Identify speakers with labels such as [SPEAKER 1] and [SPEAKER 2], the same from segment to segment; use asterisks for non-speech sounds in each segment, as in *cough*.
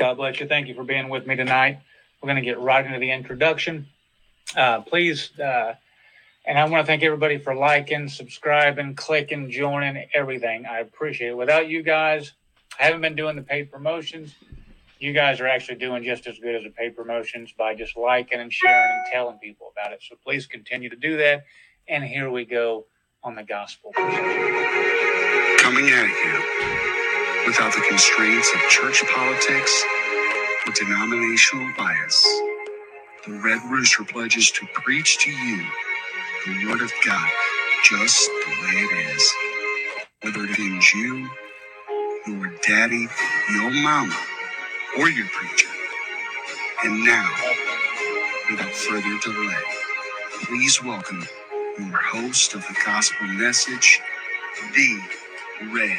[SPEAKER 1] God bless you. Thank you for being with me tonight. We're going to get right into the introduction. Uh, please, uh, and I want to thank everybody for liking, subscribing, clicking, joining, everything. I appreciate it. Without you guys, I haven't been doing the paid promotions. You guys are actually doing just as good as the paid promotions by just liking and sharing and telling people about it. So please continue to do that. And here we go on the gospel.
[SPEAKER 2] Coming at you without the constraints of church politics or denominational bias. The Red Rooster pledges to preach to you the Word of God just the way it is. Whether it offends you, your daddy, your mama, or your preacher. And now, without further delay, please welcome your host of the gospel message, the Red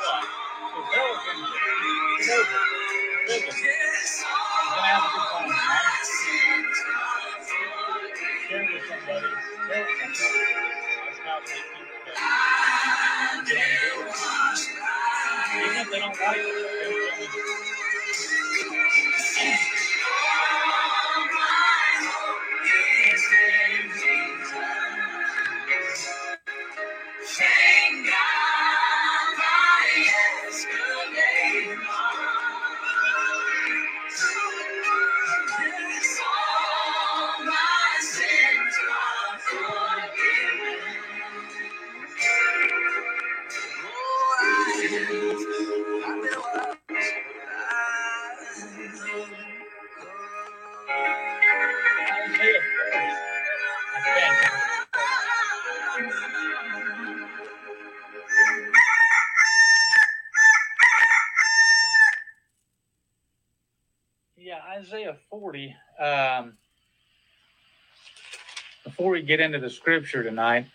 [SPEAKER 1] get into the scripture tonight,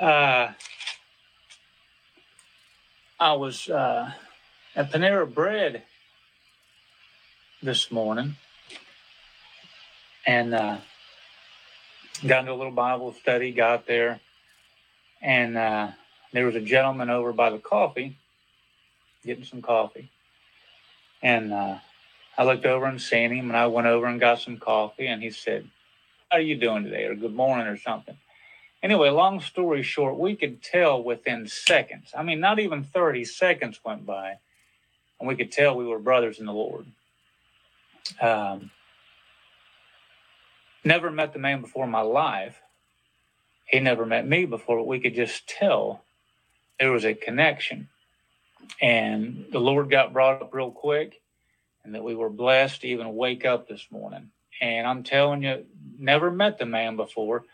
[SPEAKER 1] uh, I was uh, at Panera Bread this morning and uh, got into a little Bible study, got there, and uh, there was a gentleman over by the coffee getting some coffee. And uh, I looked over and seen him, and I went over and got some coffee, and he said, How are you doing today? or good morning, or something. Anyway, long story short, we could tell within seconds. I mean, not even 30 seconds went by, and we could tell we were brothers in the Lord. Um, never met the man before in my life. He never met me before, but we could just tell there was a connection. And the Lord got brought up real quick, and that we were blessed to even wake up this morning. And I'm telling you, never met the man before.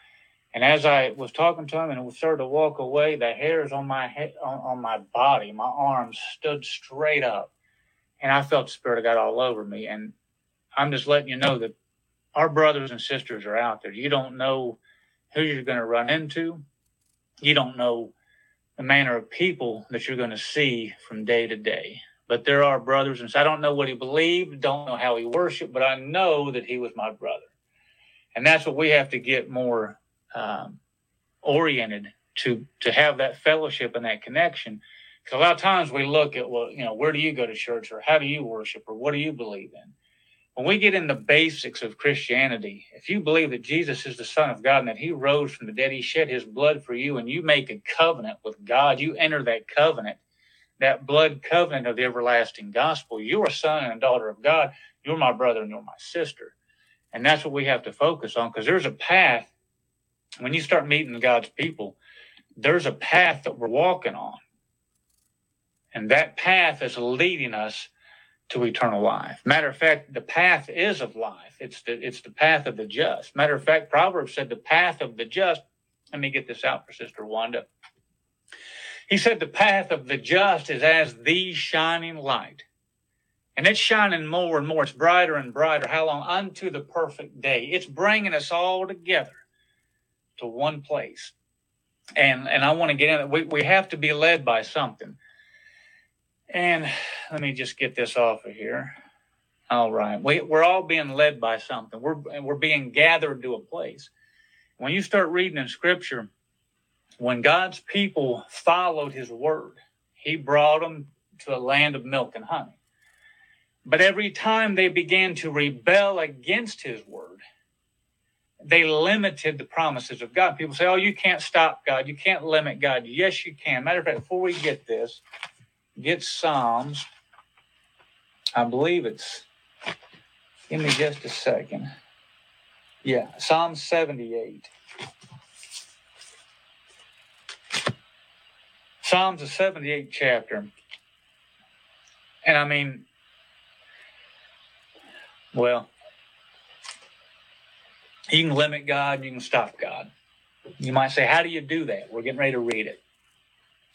[SPEAKER 1] And as I was talking to him and was started to walk away, the hairs on my head, on, on my body, my arms stood straight up, and I felt the spirit of God all over me. And I'm just letting you know that our brothers and sisters are out there. You don't know who you're going to run into. You don't know the manner of people that you're going to see from day to day. But there are brothers, and I don't know what he believed, don't know how he worshiped, but I know that he was my brother. And that's what we have to get more um, oriented to to have that fellowship and that connection. Because a lot of times we look at, well, you know, where do you go to church, or how do you worship, or what do you believe in? When we get in the basics of Christianity, if you believe that Jesus is the Son of God and that He rose from the dead, He shed His blood for you, and you make a covenant with God, you enter that covenant, that blood covenant of the everlasting gospel. You're a son and a daughter of God. You're my brother and you're my sister. And that's what we have to focus on because there's a path. When you start meeting God's people, there's a path that we're walking on. And that path is leading us to eternal life. Matter of fact, the path is of life. It's the it's the path of the just. Matter of fact, Proverbs said the path of the just. Let me get this out for Sister Wanda. He said the path of the just is as the shining light. And it's shining more and more. It's brighter and brighter. How long? Unto the perfect day. It's bringing us all together to one place. And and I want to get in. We we have to be led by something. And let me just get this off of here. All right. We, we're all being led by something. We're, we're being gathered to a place. When you start reading in scripture, when God's people followed his word, he brought them to a land of milk and honey. But every time they began to rebel against his word, they limited the promises of God. People say, oh, you can't stop God. You can't limit God. Yes, you can. Matter of fact, before we get this, get Psalms. I believe it's Give me just a second. Yeah, Psalm 78. Psalms the 78th chapter. And I mean, well, you can limit God, you can stop God. You might say, How do you do that? We're getting ready to read it.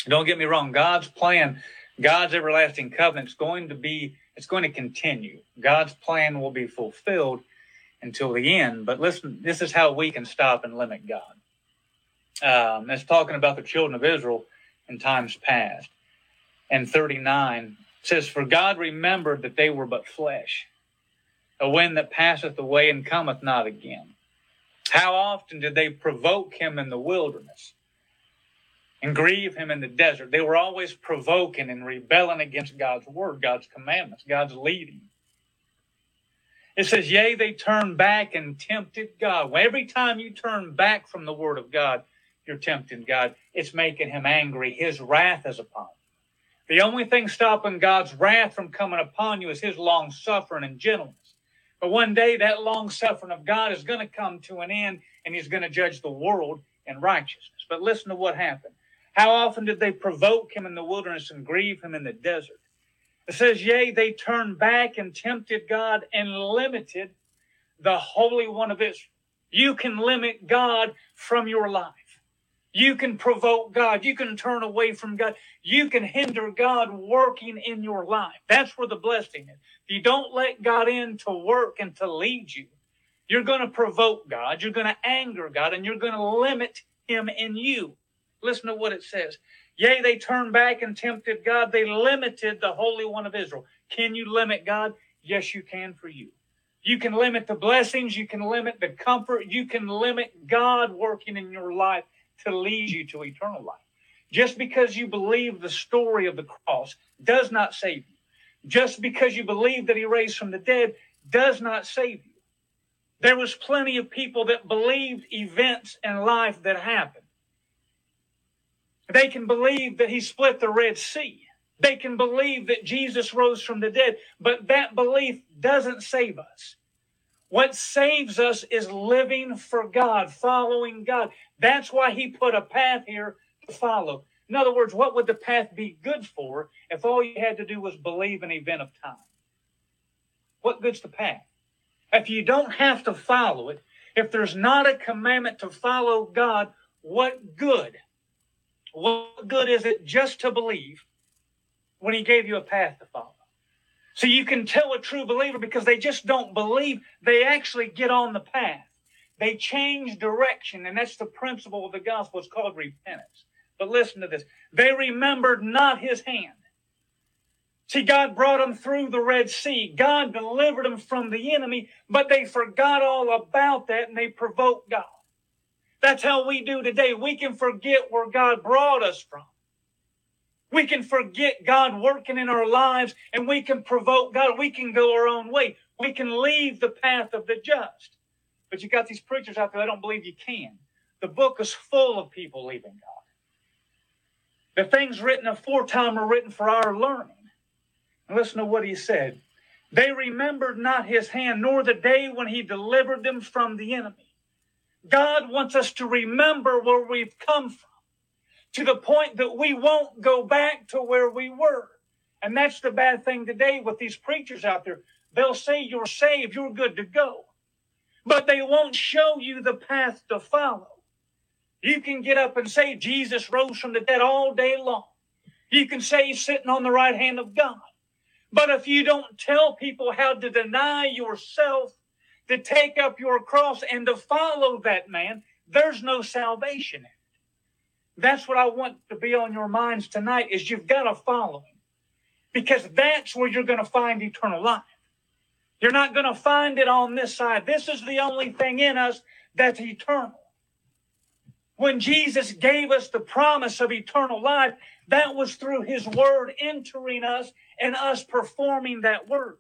[SPEAKER 1] Don't get me wrong, God's plan, God's everlasting covenant is going to be it's going to continue. God's plan will be fulfilled until the end. But listen, this is how we can stop and limit God. Um, it's talking about the children of Israel in times past. And 39 says, For God remembered that they were but flesh, a wind that passeth away and cometh not again. How often did they provoke him in the wilderness? and grieve him in the desert. They were always provoking and rebelling against God's word, God's commandments, God's leading. It says, Yea, they turned back and tempted God. Well, every time you turn back from the word of God, you're tempting God. It's making him angry. His wrath is upon you. The only thing stopping God's wrath from coming upon you is his long suffering and gentleness. But one day that long suffering of God is going to come to an end and he's going to judge the world in righteousness. But listen to what happened. How often did they provoke him in the wilderness and grieve him in the desert? It says, Yea, they turned back and tempted God and limited the Holy One of Israel. You can limit God from your life. You can provoke God. You can turn away from God. You can hinder God working in your life. That's where the blessing is. You don't let God in to work and to lead you, you're going to provoke God. You're going to anger God and you're going to limit him in you. Listen to what it says. Yea, they turned back and tempted God. They limited the Holy One of Israel. Can you limit God? Yes, you can for you. You can limit the blessings. You can limit the comfort. You can limit God working in your life to lead you to eternal life. Just because you believe the story of the cross does not save you. Just because you believe that he raised from the dead does not save you. There was plenty of people that believed events in life that happened. They can believe that he split the Red Sea. They can believe that Jesus rose from the dead, but that belief doesn't save us. What saves us is living for God, following God. That's why he put a path here to follow. In other words, what would the path be good for if all you had to do was believe an event of time? What good's the path? If you don't have to follow it, if there's not a commandment to follow God, what good? What good is it just to believe when he gave you a path to follow? So you can tell a true believer because they just don't believe, they actually get on the path. They change direction, and that's the principle of the gospel. It's called repentance. But listen to this they remembered not his hand. See, God brought them through the Red Sea. God delivered them from the enemy, but they forgot all about that and they provoked God. That's how we do today. We can forget where God brought us from. We can forget God working in our lives and we can provoke God. We can go our own way. We can leave the path of the just. But you got these preachers out there, I don't believe you can. The book is full of people leaving God. The things written aforetime are written for our learning. And listen to what he said. They remembered not his hand, nor the day when he delivered them from the enemy. God wants us to remember where we've come from to the point that we won't go back to where we were. And that's the bad thing today with these preachers out there. They'll say you're saved, you're good to go, but they won't show you the path to follow. You can get up and say Jesus rose from the dead all day long. You can say he's sitting on the right hand of God. But if you don't tell people how to deny yourself to take up your cross and to follow that man, there's no salvation in it. That's what I want to be on your minds tonight is you've got to follow him. Because that's where you're going to find eternal life. You're not going to find it on this side. This is the only thing in us that's eternal. When Jesus gave us the promise of eternal life, that was through his word entering us and us performing that word.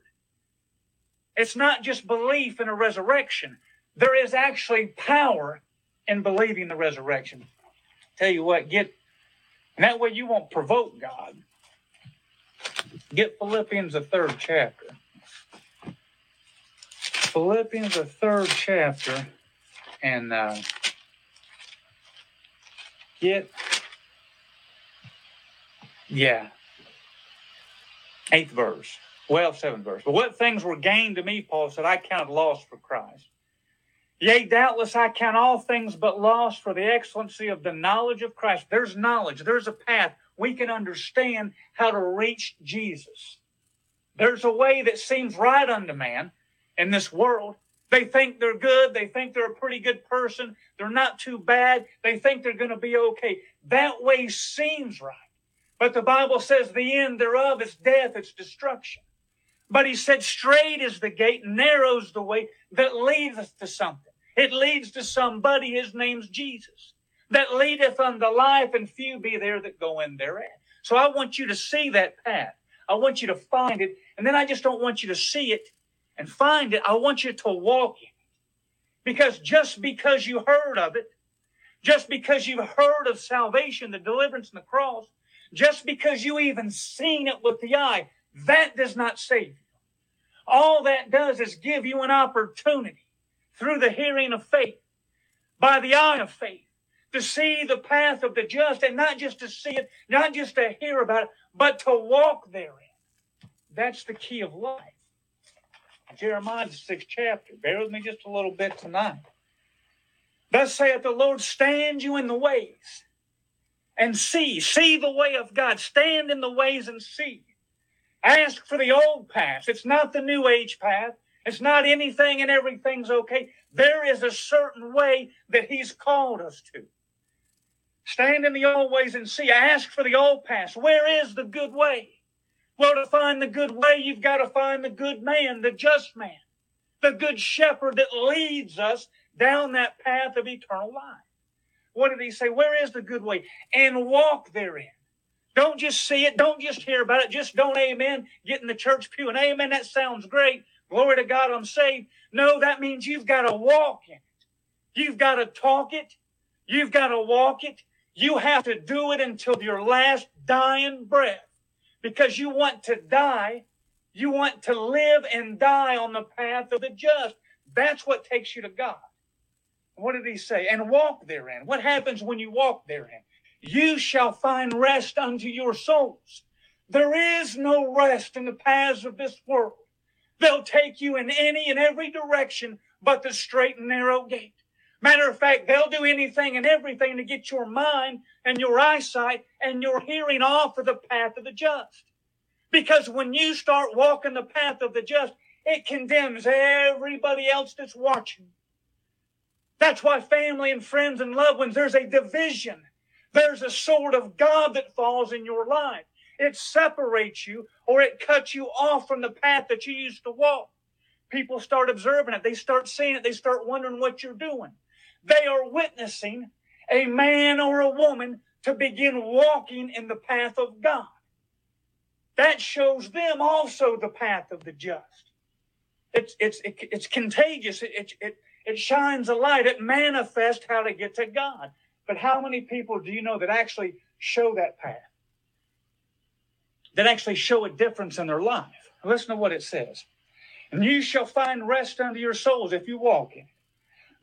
[SPEAKER 1] It's not just belief in a resurrection. There is actually power in believing the resurrection. Tell you what, get, and that way you won't provoke God. Get Philippians, the third chapter. Philippians, the third chapter, and uh, get, yeah, eighth verse. Well, seventh verse. But what things were gained to me, Paul said, I counted loss for Christ. Yea, doubtless I count all things but loss for the excellency of the knowledge of Christ. There's knowledge, there's a path. We can understand how to reach Jesus. There's a way that seems right unto man in this world. They think they're good. They think they're a pretty good person. They're not too bad. They think they're going to be okay. That way seems right. But the Bible says the end thereof is death, it's destruction. But he said, straight is the gate, narrow's the way that leadeth to something. It leads to somebody. His name's Jesus. That leadeth unto life, and few be there that go in thereat. So I want you to see that path. I want you to find it. And then I just don't want you to see it and find it. I want you to walk in it. Because just because you heard of it, just because you've heard of salvation, the deliverance, and the cross, just because you even seen it with the eye, that does not save you. All that does is give you an opportunity through the hearing of faith, by the eye of faith, to see the path of the just, and not just to see it, not just to hear about it, but to walk therein. That's the key of life. Jeremiah, the sixth chapter. Bear with me just a little bit tonight. Thus saith the Lord, stand you in the ways and see. See the way of God. Stand in the ways and see. Ask for the old path. It's not the new age path. It's not anything and everything's okay. There is a certain way that He's called us to. Stand in the old ways and see. Ask for the old path. Where is the good way? Well, to find the good way, you've got to find the good man, the just man, the good shepherd that leads us down that path of eternal life. What did he say? Where is the good way? And walk therein. Don't just see it. Don't just hear about it. Just don't amen. Get in the church pew and amen. That sounds great. Glory to God, I'm saved. No, that means you've got to walk in it. You've got to talk it. You've got to walk it. You have to do it until your last dying breath because you want to die. You want to live and die on the path of the just. That's what takes you to God. What did he say? And walk therein. What happens when you walk therein? You shall find rest unto your souls. There is no rest in the paths of this world. They'll take you in any and every direction but the straight and narrow gate. Matter of fact, they'll do anything and everything to get your mind and your eyesight and your hearing off of the path of the just. Because when you start walking the path of the just, it condemns everybody else that's watching. That's why family and friends and loved ones, there's a division. There's a sword of God that falls in your life. It separates you or it cuts you off from the path that you used to walk. People start observing it. They start seeing it. They start wondering what you're doing. They are witnessing a man or a woman to begin walking in the path of God. That shows them also the path of the just. It's, it's, it, it's contagious. It, it, it shines a light. It manifests how to get to God. But how many people do you know that actually show that path? That actually show a difference in their life? Listen to what it says. And you shall find rest unto your souls if you walk in it.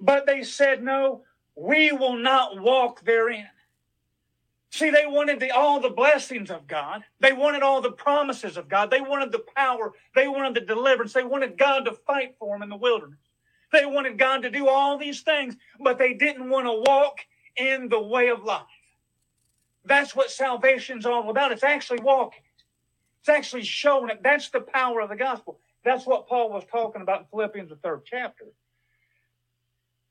[SPEAKER 1] But they said, No, we will not walk therein. See, they wanted the, all the blessings of God. They wanted all the promises of God. They wanted the power. They wanted the deliverance. They wanted God to fight for them in the wilderness. They wanted God to do all these things, but they didn't want to walk in the way of life. That's what salvation's all about. It's actually walking. It's actually showing it. That's the power of the gospel. That's what Paul was talking about in Philippians, the third chapter.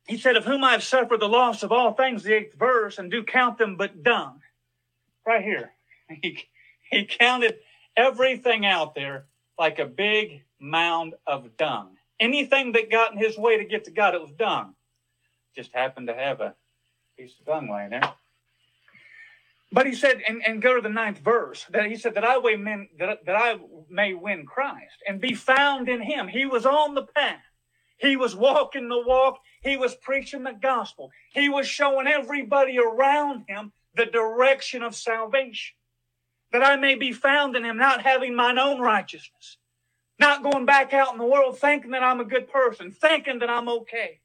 [SPEAKER 1] He said, Of whom I have suffered the loss of all things, the eighth verse, and do count them but dung. Right here. *laughs* He, he counted everything out there like a big mound of dung. Anything that got in his way to get to God, it was dung. Just happened to have a piece of dung laying there. But he said, and, and go to the ninth verse, that he said that I may win, that, that I may win Christ and be found in him. He was on the path. He was walking the walk. He was preaching the gospel. He was showing everybody around him the direction of salvation. That I may be found in him, not having mine own righteousness, not going back out in the world thinking that I'm a good person, thinking that I'm okay,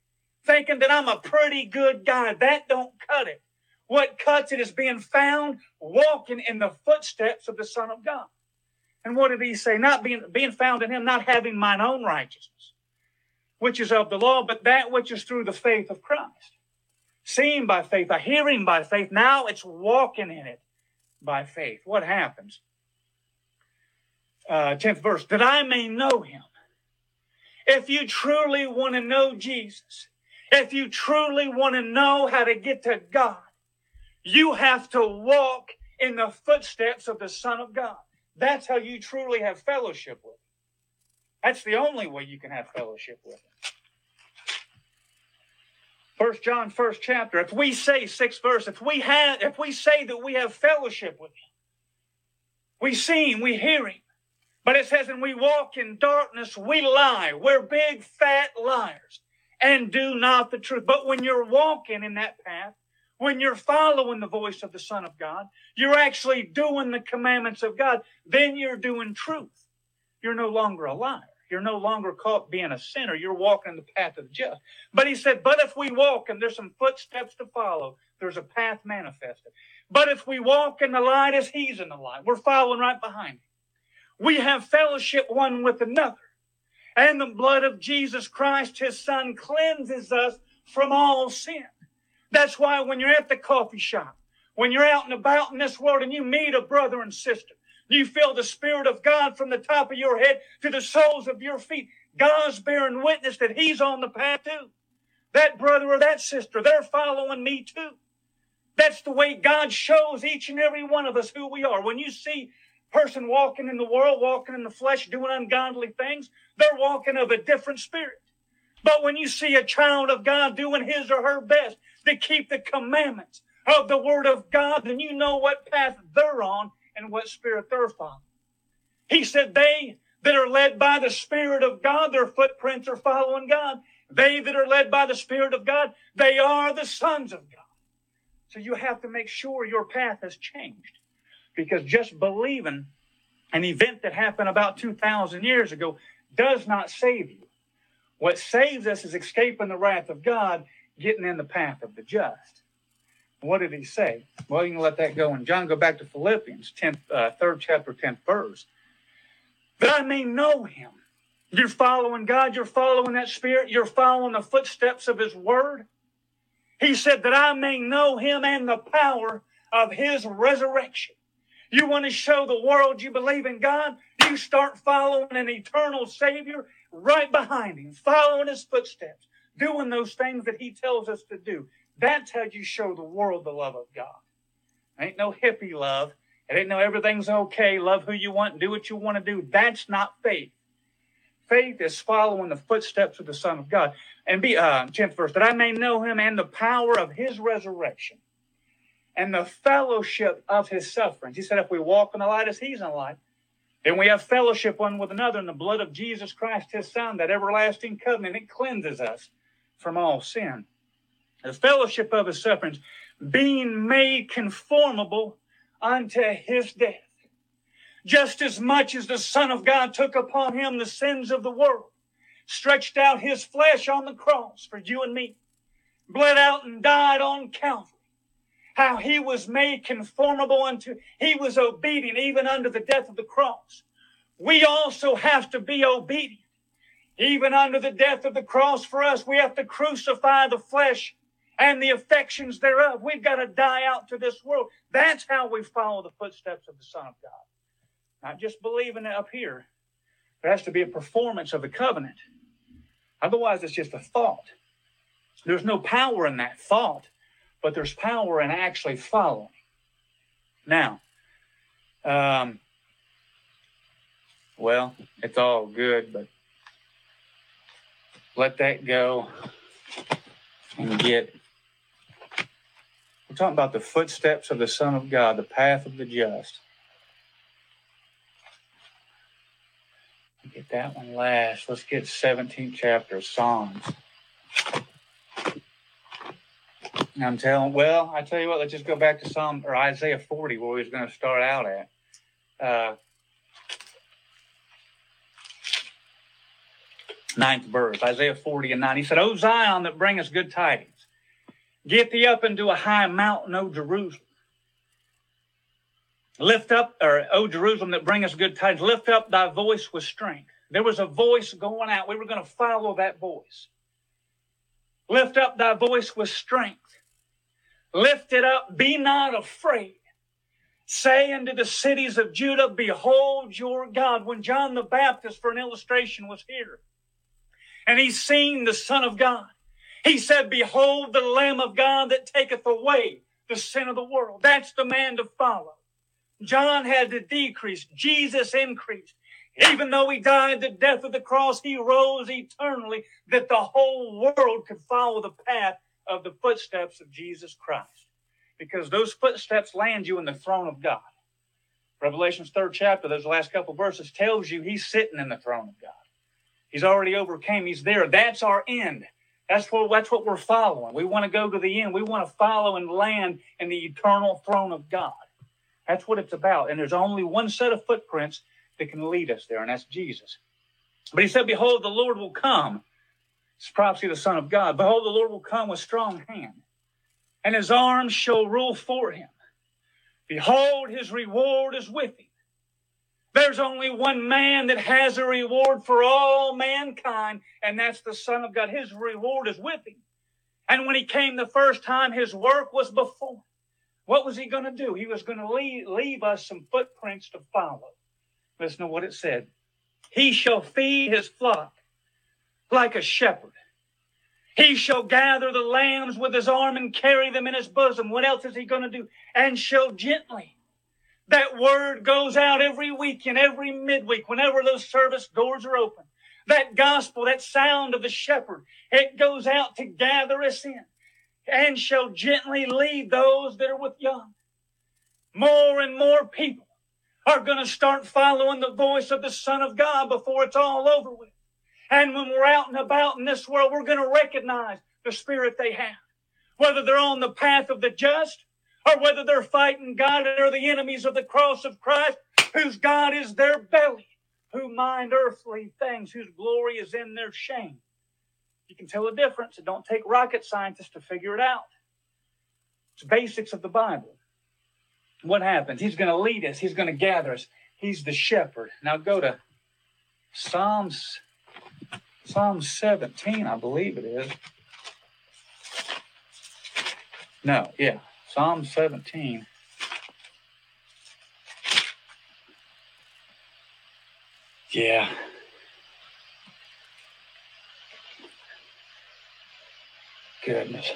[SPEAKER 1] thinking that I'm a pretty good guy. That don't cut it. What cuts it is being found walking in the footsteps of the Son of God. And what did he say? Not being, being found in him, not having mine own righteousness, which is of the law, but that which is through the faith of Christ. Seeing by faith, a hearing by faith. Now it's walking in it by faith. What happens? Uh, 10th verse, that I may know him. If you truly want to know Jesus, if you truly want to know how to get to God, you have to walk in the footsteps of the Son of God. That's how you truly have fellowship with. That's the only way you can have fellowship with Him. First John, first chapter. If we say sixth verse, if we have, if we say that we have fellowship with Him, we see Him, we hear Him. But it says, and we walk in darkness, we lie. We're big fat liars and do not the truth. But when you're walking in that path, when you're following the voice of the Son of God, you're actually doing the commandments of God, then you're doing truth. You're no longer a liar. You're no longer caught being a sinner. You're walking in the path of the just. But he said, But if we walk, and there's some footsteps to follow, there's a path manifested. But if we walk in the light as he's in the light, we're following right behind him. We have fellowship one with another. And the blood of Jesus Christ, his son, cleanses us from all sin. That's why when you're at the coffee shop, when you're out and about in this world and you meet a brother and sister, you feel the Spirit of God from the top of your head to the soles of your feet. God's bearing witness that He's on the path too. That brother or that sister, they're following me too. That's the way God shows each and every one of us who we are. When you see a person walking in the world, walking in the flesh, doing ungodly things, they're walking of a different spirit. But when you see a child of God doing his or her best, to keep the commandments of the Word of God, then you know what path they're on and what spirit they're following. He said, They that are led by the Spirit of God, their footprints are following God. They that are led by the Spirit of God, they are the sons of God. So you have to make sure your path has changed. Because just believing an event that happened about 2,000 years ago does not save you. What saves us is escaping the wrath of God getting in the path of the just. What did he say? Well, you can let that go. And John, go back to Philippians, 10th, uh, third chapter, 10th verse. That I may know him. You're following God, you're following that Spirit, you're following the footsteps of his word. He said that I may know him and the power of his resurrection. You want to show the world you believe in God? You start following an eternal Savior right behind him, following his footsteps doing those things that he tells us to do. That's how you show the world the love of God. ain't no hippie love. It ain't no everything's okay. Love who you want, do what you want to do. That's not faith. Faith is following the footsteps of the Son of God. And be uh 10th verse, that I may know him and the power of his resurrection and the fellowship of his sufferings. He said, if we walk in the light as he's in the light, then we have fellowship one with another in the blood of Jesus Christ, his Son, that everlasting covenant. It cleanses us from all sin. The fellowship of his sufferings, being made conformable unto his death. Just as much as the Son of God took upon him the sins of the world, stretched out his flesh on the cross for you and me, bled out and died on Calvary. How he was made conformable unto, he was obedient even unto the death of the cross. We also have to be obedient even under the death of the cross for us, we have to crucify the flesh and the affections thereof. We've got to die out to this world. That's how we follow the footsteps of the Son of God. Not just believing it up here. There has to be a performance of the covenant. Otherwise, it's just a thought. There's no power in that thought, but there's power in actually following. Now, um, well, it's all good, but let that go and get. We're talking about the footsteps of the Son of God, the path of the just. Get that one last. Let's get 17th chapter of Psalms. I'm telling, well, I tell you what, let's just go back to Psalm or Isaiah 40, where we was going to start out at. Uh, ninth verse, Isaiah 40 and 9. He said, O Zion that bringest good tidings, get thee up into a high mountain, O Jerusalem. Lift up, or O Jerusalem that bringest good tidings, lift up thy voice with strength. There was a voice going out. We were going to follow that voice. Lift up thy voice with strength. Lift it up. Be not afraid. Say unto the cities of Judah, Behold your God. When John the Baptist, for an illustration, was here, and he seen the Son of God, he said, Behold the Lamb of God that taketh away the sin of the world. That's the man to follow. John had to decrease, Jesus increased. Even though he died the death of the cross, he rose eternally that the whole world could follow the path of the footsteps of Jesus Christ. Because those footsteps land you in the throne of God. Revelation's third chapter, those last couple verses, tells you he's sitting in the throne of God. He's already overcame. He's there. That's our end. That's what that's what we're following. We want to go to the end. We want to follow and land in the eternal throne of God. That's what it's about. And there's only one set of footprints that can lead us there, and that's Jesus. But he said, Behold, the Lord will come. It's prophecy of the Son of God. Behold, the Lord will come with strong hand, and his arms shall rule for him. Behold, his reward is with him. There's only one man that has a reward for all mankind, and that's the Son of God. His reward is with him. And when he came the first time, his work was before. What was he going to do? He was going to leave, leave us some footprints to follow. Listen to what it said. He shall feed his flock like a shepherd. He shall gather the lambs with his arm and carry them in his bosom. What else is he going to do? And shall gently. That word goes out every week and every midweek whenever those service doors are open. That gospel, that sound of the shepherd, it goes out to gather us in and shall gently lead those that are with young. More and more people are going to start following the voice of the Son of God before it's all over with. And when we're out and about in this world, we're going to recognize the spirit they have. Whether they're on the path of the just or whether they're fighting God or the enemies of the cross of Christ, whose God is their belly, who mind earthly things, whose glory is in their shame. You can tell the difference. It don't take rocket scientists to figure it out. It's basics of the Bible what happens? He's going to lead us. He's going to gather us. He's the shepherd. Now go to Psalms, Psalm 17, I believe it is. No, yeah, Psalm 17. Yeah. Goodness.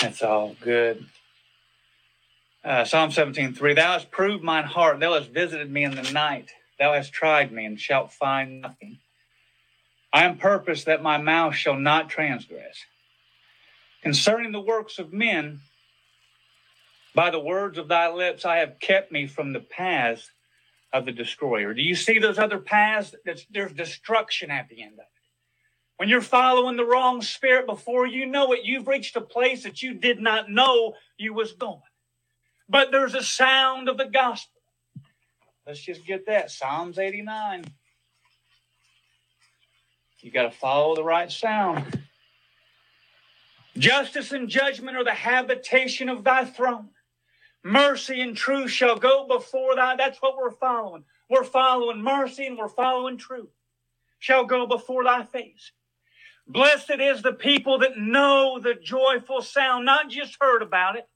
[SPEAKER 1] That's all good. Uh, Psalm 17, 3. Thou hast proved mine heart. Thou hast visited me in the night. Thou hast tried me and shalt find nothing. I am purposed that my mouth shall not transgress. Concerning the works of men, by the words of thy lips, I have kept me from the paths of the destroyer. Do you see those other paths? There's destruction at the end of it. When you're following the wrong spirit before you know it, you've reached a place that you did not know you was going. But there's a sound of the gospel. Let's just get that. Psalms 89. You got to follow the right sound. Justice and judgment are the habitation of thy throne. Mercy and truth shall go before thy. That's what we're following. We're following mercy and we're following truth. Shall go before thy face. Blessed is the people that know the joyful sound, not just heard about it,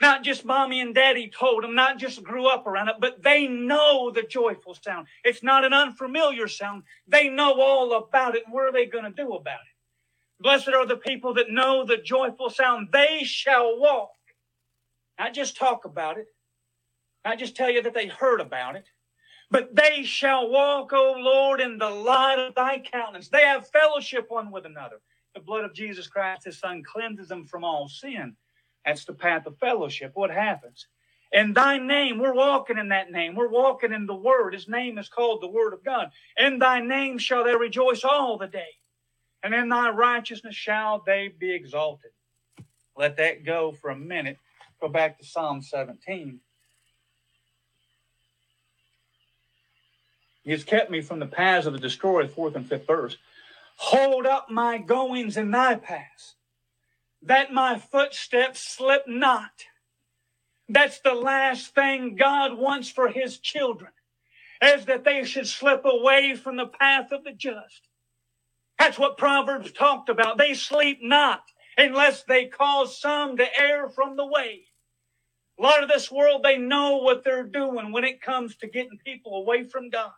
[SPEAKER 1] Not just mommy and daddy told them, not just grew up around it, but they know the joyful sound. It's not an unfamiliar sound. They know all about it. What are they going to do about it? Blessed are the people that know the joyful sound. They shall walk. Not just talk about it, not just tell you that they heard about it, but they shall walk, O Lord, in the light of thy countenance. They have fellowship one with another. The blood of Jesus Christ, his son, cleanses them from all sin. That's the path of fellowship. What happens? In thy name, we're walking in that name. We're walking in the word. His name is called the word of God. In thy name shall they rejoice all the day, and in thy righteousness shall they be exalted. Let that go for a minute. Go back to Psalm 17. He has kept me from the paths of the destroyer, fourth and fifth verse. Hold up my goings in thy paths that my footsteps slip not. That's the last thing God wants for his children, is that they should slip away from the path of the just. That's what Proverbs talked about. They sleep not unless they cause some to err from the way. A lot of this world, they know what they're doing when it comes to getting people away from God.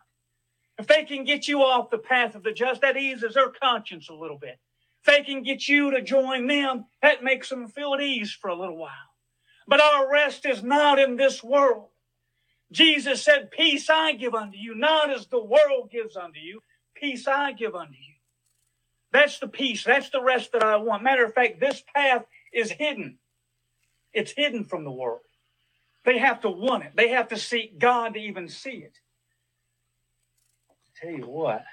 [SPEAKER 1] If they can get you off the path of the just, that eases their conscience a little bit. They can get you to join them, that makes them feel at ease for a little while. But our rest is not in this world. Jesus said, Peace I give unto you, not as the world gives unto you, peace I give unto you. That's the peace. That's the rest that I want. Matter of fact, this path is hidden. It's hidden from the world. They have to want it. They have to seek God to even see it. Tell you what.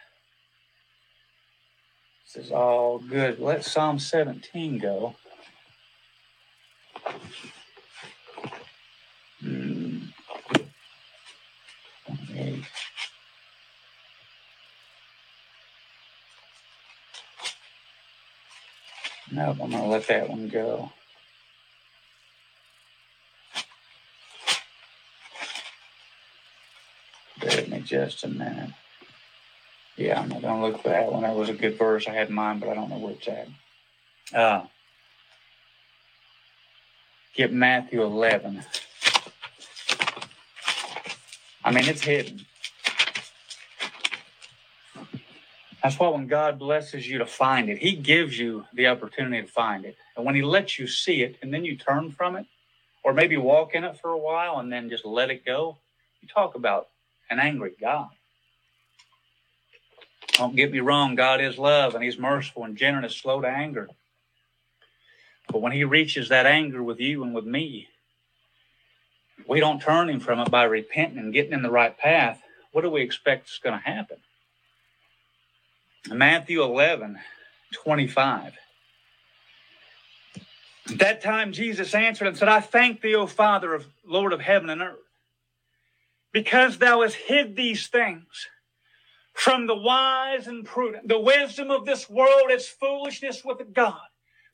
[SPEAKER 1] This is all good. Let Psalm 17 go. Hmm. No, I'm going to let that one go. Bear me just a minute. Yeah, I'm not gonna look for that one. That was a good verse I had mine, but I don't know where it's at. Uh, get Matthew 11. I mean, it's hidden. That's why when God blesses you to find it, He gives you the opportunity to find it. And when He lets you see it and then you turn from it, or maybe walk in it for a while and then just let it go, you talk about an angry God. Don't get me wrong, God is love and He's merciful and generous, slow to anger. But when He reaches that anger with you and with me, we don't turn Him from it by repenting and getting in the right path. What do we expect is going to happen? Matthew 11, 25. At that time, Jesus answered and said, I thank thee, O Father, of Lord of heaven and earth, because thou hast hid these things from the wise and prudent. The wisdom of this world is foolishness with God,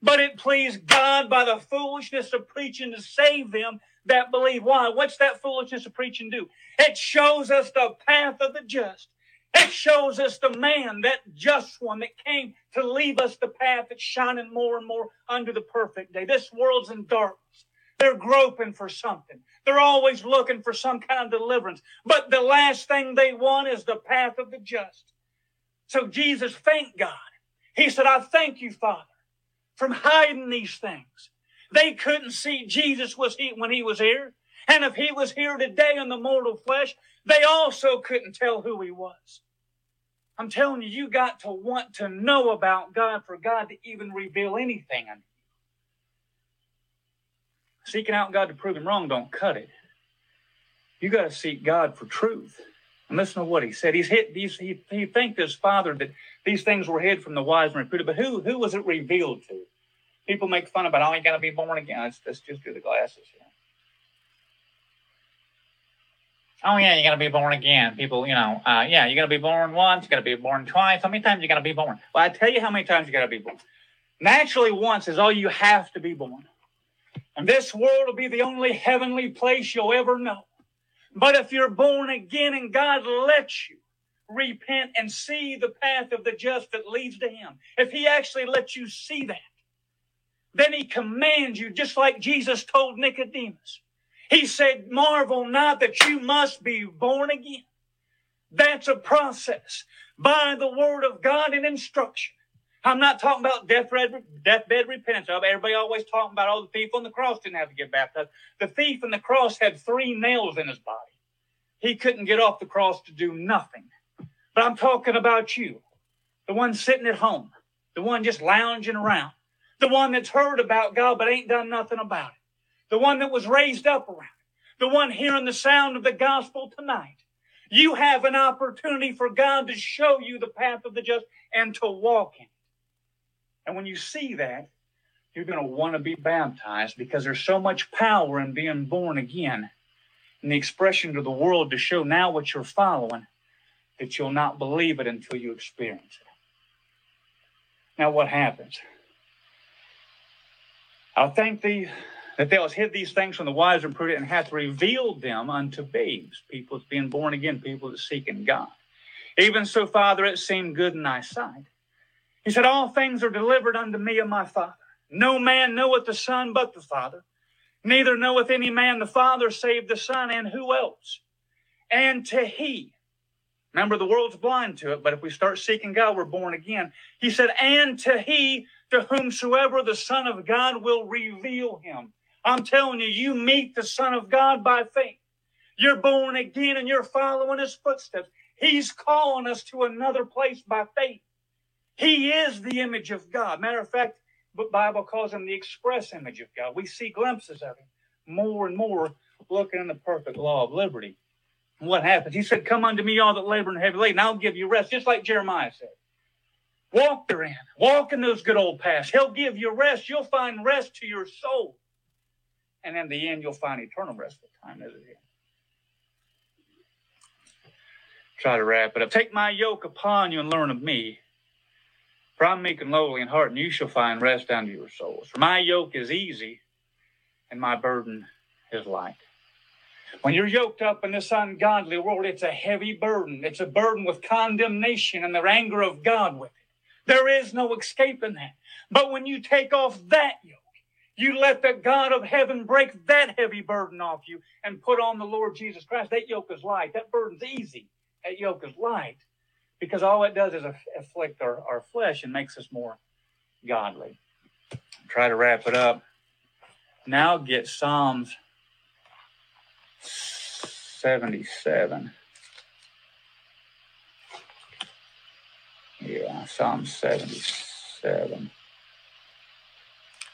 [SPEAKER 1] but it pleased God by the foolishness of preaching to save them that believe. Why? What's that foolishness of preaching do? It shows us the path of the just. It shows us the man, that just one that came to leave us the path that's shining more and more under the perfect day. This world's in darkness. They're groping for something. They're always looking for some kind of deliverance. But the last thing they want is the path of the just. So Jesus thanked God. He said, I thank you, Father, from hiding these things. They couldn't see Jesus was he, when he was here. And if he was here today in the mortal flesh, they also couldn't tell who he was. I'm telling you, you got to want to know about God for God to even reveal anything Seeking out God to prove him wrong don't cut it. You got to seek God for truth. And listen to what he said. He's hit these, he, he thanked his father that these things were hid from the wise and reputed, but who, who was it revealed to? People make fun about, oh, you got to be born again. Let's, let's just do the glasses here. Oh yeah, you gotta be born again. People, you know, uh, yeah, you gotta be born once, you gotta be born twice. How many times you gotta be born? Well, I tell you how many times you gotta be born. Naturally, once is all you have to be born. And this world will be the only heavenly place you'll ever know. But if you're born again and God lets you repent and see the path of the just that leads to Him, if He actually lets you see that, then he commands you, just like Jesus told Nicodemus. He said, marvel not that you must be born again. That's a process by the word of God and instruction. I'm not talking about deathbed, deathbed repentance. Everybody always talking about, oh, the thief on the cross didn't have to get baptized. The thief on the cross had three nails in his body. He couldn't get off the cross to do nothing. But I'm talking about you, the one sitting at home, the one just lounging around, the one that's heard about God but ain't done nothing about it, the one that was raised up around it, the one hearing the sound of the gospel tonight. You have an opportunity for God to show you the path of the just and to walk in. And when you see that, you're going to want to be baptized because there's so much power in being born again and the expression to the world to show now what you're following that you'll not believe it until you experience it. Now, what happens? I thank thee that thou hast hid these things from the wise and prudent and hath revealed them unto babes, people that's being born again, people that seeking God. Even so, Father, it seemed good in thy sight. He said, All things are delivered unto me of my Father. No man knoweth the Son but the Father. Neither knoweth any man the Father save the Son, and who else? And to he. Remember, the world's blind to it, but if we start seeking God, we're born again. He said, And to he to whomsoever the Son of God will reveal him. I'm telling you, you meet the Son of God by faith. You're born again and you're following his footsteps. He's calling us to another place by faith. He is the image of God. Matter of fact, the Bible calls him the express image of God. We see glimpses of him more and more looking in the perfect law of liberty. What happens? He said, Come unto me, all that labor and heavy laden, I'll give you rest, just like Jeremiah said. Walk therein, walk in those good old paths. He'll give you rest. You'll find rest to your soul. And in the end, you'll find eternal rest. What time is it here? Try to wrap it up. Take my yoke upon you and learn of me. For I'm meek and lowly in heart, and you shall find rest unto your souls. For my yoke is easy, and my burden is light. When you're yoked up in this ungodly world, it's a heavy burden. It's a burden with condemnation and the anger of God with it. There is no escaping that. But when you take off that yoke, you let the God of heaven break that heavy burden off you and put on the Lord Jesus Christ. That yoke is light. That burden's easy. That yoke is light because all it does is afflict our, our flesh and makes us more godly. Try to wrap it up. Now get Psalms 77. Yeah, Psalm 77.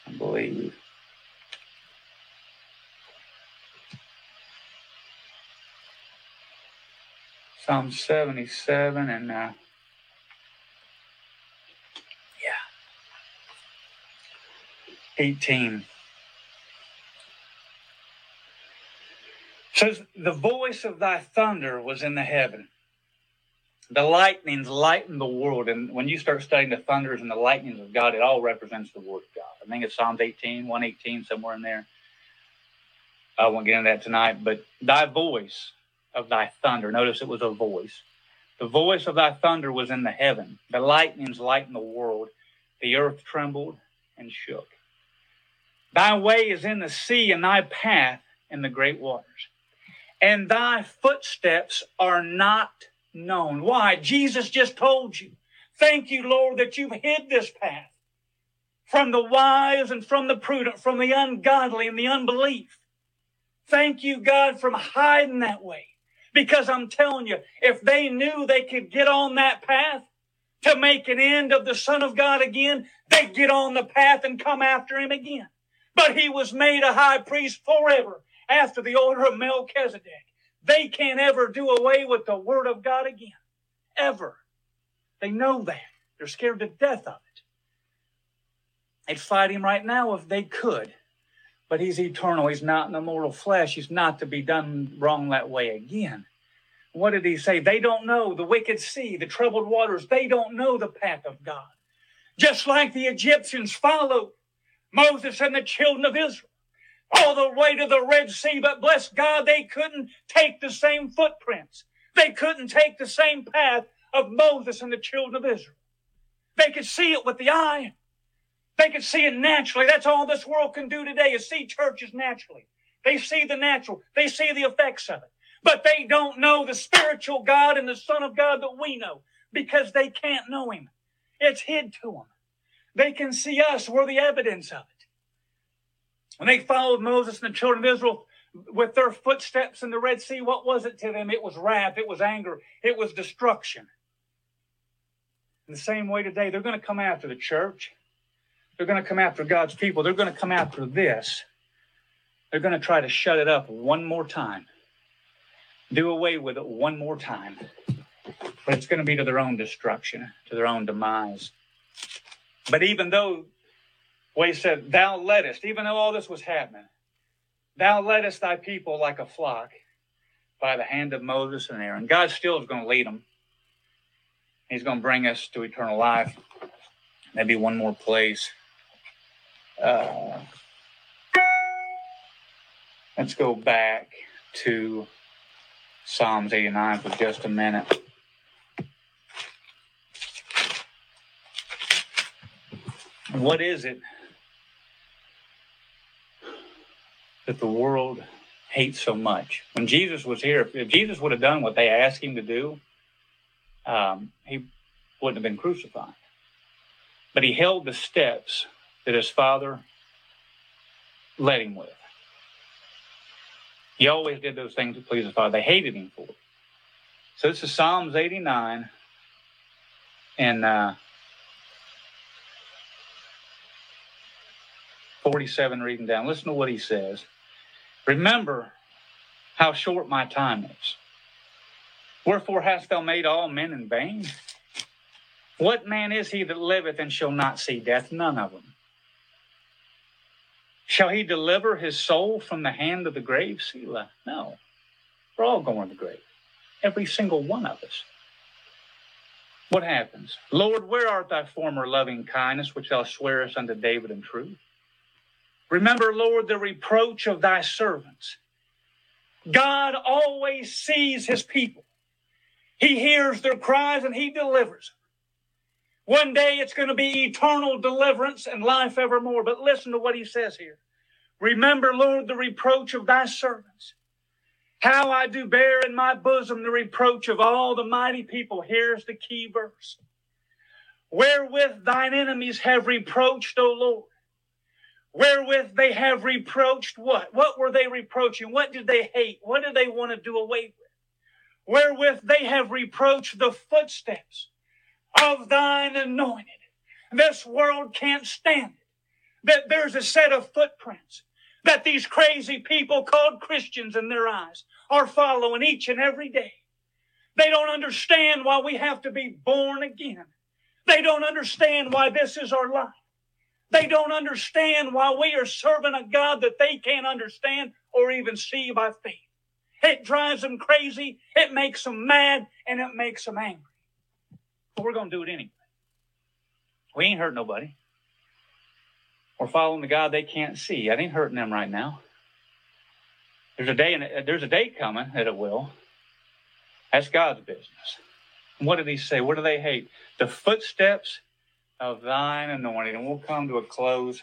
[SPEAKER 1] I believe. Psalm 77 and uh, yeah, 18. says the voice of thy thunder was in the heaven the lightnings lighten the world. And when you start studying the thunders and the lightnings of God, it all represents the word of God. I think it's Psalms 18, 118, somewhere in there. I won't get into that tonight, but thy voice of thy thunder, notice it was a voice. The voice of thy thunder was in the heaven. The lightnings lightened the world. The earth trembled and shook. Thy way is in the sea, and thy path in the great waters. And thy footsteps are not known. Why? Jesus just told you. Thank you, Lord, that you've hid this path from the wise and from the prudent, from the ungodly and the unbelief. Thank you, God, from hiding that way. Because I'm telling you, if they knew they could get on that path to make an end of the Son of God again, they'd get on the path and come after him again. But he was made a high priest forever after the order of Melchizedek. They can't ever do away with the Word of God again. Ever. They know that. They're scared to death of it. They'd fight him right now if they could. But he's eternal. He's not in the mortal flesh. He's not to be done wrong that way again. What did he say? They don't know the wicked sea, the troubled waters. They don't know the path of God. Just like the Egyptians followed Moses and the children of Israel all the way to the Red Sea, but bless God, they couldn't take the same footprints. They couldn't take the same path of Moses and the children of Israel. They could see it with the eye. They can see it naturally. That's all this world can do today is see churches naturally. They see the natural. They see the effects of it. But they don't know the spiritual God and the Son of God that we know because they can't know Him. It's hid to them. They can see us. We're the evidence of it. When they followed Moses and the children of Israel with their footsteps in the Red Sea, what was it to them? It was wrath, it was anger, it was destruction. In the same way today, they're going to come after the church. They're going to come after God's people. They're going to come after this. They're going to try to shut it up one more time, do away with it one more time. But it's going to be to their own destruction, to their own demise. But even though, well, said, Thou leddest, even though all this was happening, Thou leddest thy people like a flock by the hand of Moses and Aaron. God still is going to lead them. He's going to bring us to eternal life. Maybe one more place. Uh, let's go back to Psalms 89 for just a minute. What is it that the world hates so much? When Jesus was here, if Jesus would have done what they asked him to do, um, he wouldn't have been crucified. But he held the steps that his father led him with. He always did those things to please his father. They hated him for it. So this is Psalms 89 and uh, 47 reading down. Listen to what he says. Remember how short my time is. Wherefore hast thou made all men in vain? What man is he that liveth and shall not see death? None of them. Shall he deliver his soul from the hand of the grave? Selah. No. We're all going to the grave. Every single one of us. What happens? Lord, where art thy former loving kindness, which thou swearest unto David in truth? Remember, Lord, the reproach of thy servants. God always sees his people. He hears their cries and he delivers. One day it's going to be eternal deliverance and life evermore. But listen to what he says here. Remember, Lord, the reproach of thy servants. How I do bear in my bosom the reproach of all the mighty people. Here's the key verse. Wherewith thine enemies have reproached, O Lord. Wherewith they have reproached what? What were they reproaching? What did they hate? What did they want to do away with? wherewith they have reproached the footsteps of thine anointed. This world can't stand it. That there's a set of footprints that these crazy people called Christians in their eyes are following each and every day. They don't understand why we have to be born again. They don't understand why this is our life. They don't understand why we are serving a God that they can't understand or even see by faith. It drives them crazy. It makes them mad and it makes them angry. But we're going to do it anyway. We ain't hurting nobody. We're following the God they can't see. I ain't hurting them right now. There's a day, and uh, there's a day coming that it will. That's God's business. What did He say? What do they hate? The footsteps of thine anointed. And we'll come to a close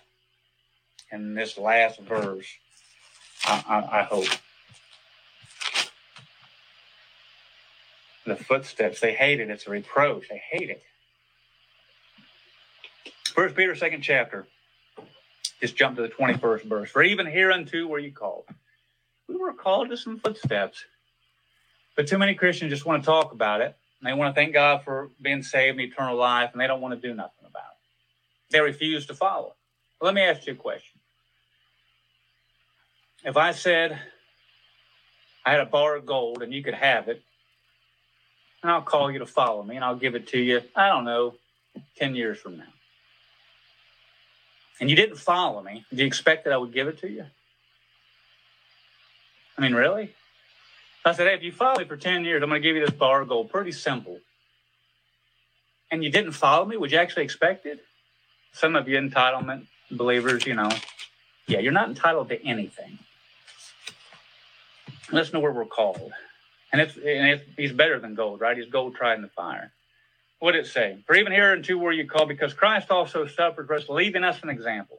[SPEAKER 1] in this last verse. I, I, I hope. The footsteps. They hate it. It's a reproach. They hate it. First Peter, second chapter. Just jump to the 21st verse. For even hereunto were you called. We were called to some footsteps. But too many Christians just want to talk about it. They want to thank God for being saved and eternal life, and they don't want to do nothing about it. They refuse to follow. Well, let me ask you a question. If I said I had a bar of gold and you could have it, and I'll call you to follow me and I'll give it to you, I don't know, 10 years from now. And you didn't follow me, do you expect that I would give it to you? I mean, really? I said, hey, if you follow me for 10 years, I'm going to give you this bar goal. Pretty simple. And you didn't follow me, would you actually expect it? Some of you entitlement believers, you know, yeah, you're not entitled to anything. Let's know where we're called. And it's, and it's he's better than gold, right? He's gold tried in the fire. What did it say? For even here two were you called, because Christ also suffered for us, leaving us an example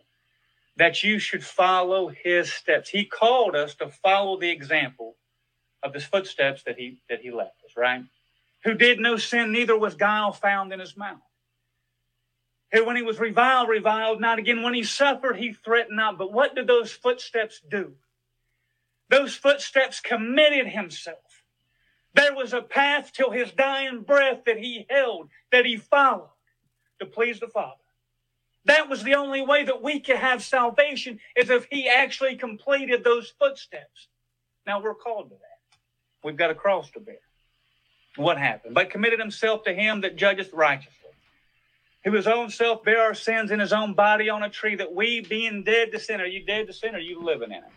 [SPEAKER 1] that you should follow his steps. He called us to follow the example of his footsteps that he that he left us, right? Who did no sin, neither was guile found in his mouth. Who, when he was reviled, reviled not again. When he suffered, he threatened not. But what did those footsteps do? Those footsteps committed himself. There was a path till his dying breath that he held, that he followed to please the Father. That was the only way that we could have salvation is if he actually completed those footsteps. Now we're called to that. We've got a cross to bear. What happened? But committed himself to him that judgeth righteously. Who his own self bare our sins in his own body on a tree, that we being dead to sin, are you dead to sin or are you living in it?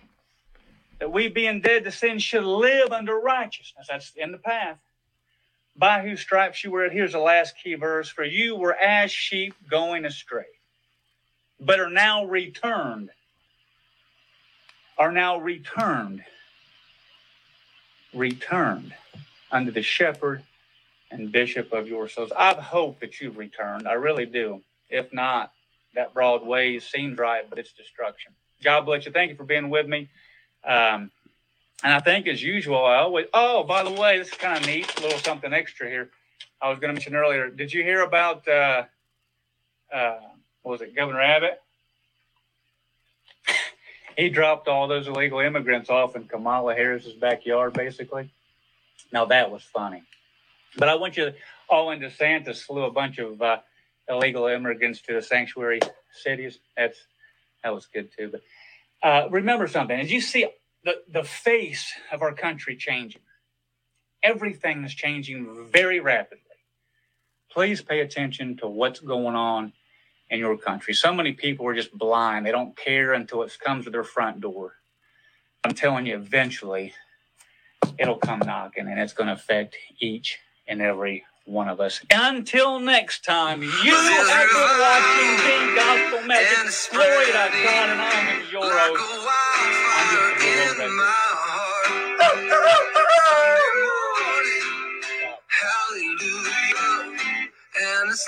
[SPEAKER 1] That we being dead to sin should live under righteousness. That's in the path. By whose stripes you were. Here's the last key verse. For you were as sheep going astray, but are now returned. Are now returned. Returned unto the shepherd and bishop of your souls. I hope that you've returned. I really do. If not, that broad way seems right, but it's destruction. God bless you. Thank you for being with me. Um, and I think, as usual, I always. Oh, by the way, this is kind of neat. A little something extra here. I was going to mention earlier. Did you hear about uh, uh, what was it, Governor Abbott? *laughs* he dropped all those illegal immigrants off in Kamala Harris's backyard, basically. Now that was funny. But I want you oh, and DeSantis flew a bunch of uh, illegal immigrants to the sanctuary cities. That's that was good too. But uh, remember something, as you see the, the face of our country changing, everything is changing very rapidly. Please pay attention to what's going on in your country. So many people are just blind. They don't care until it comes to their front door. I'm telling you, eventually it'll come knocking and it's going to affect each and every one of us. Until next time, you *laughs* have been watching King Gospel Message. Glory to God, and I'm your like a in my heart. *laughs* Hallelujah. And it's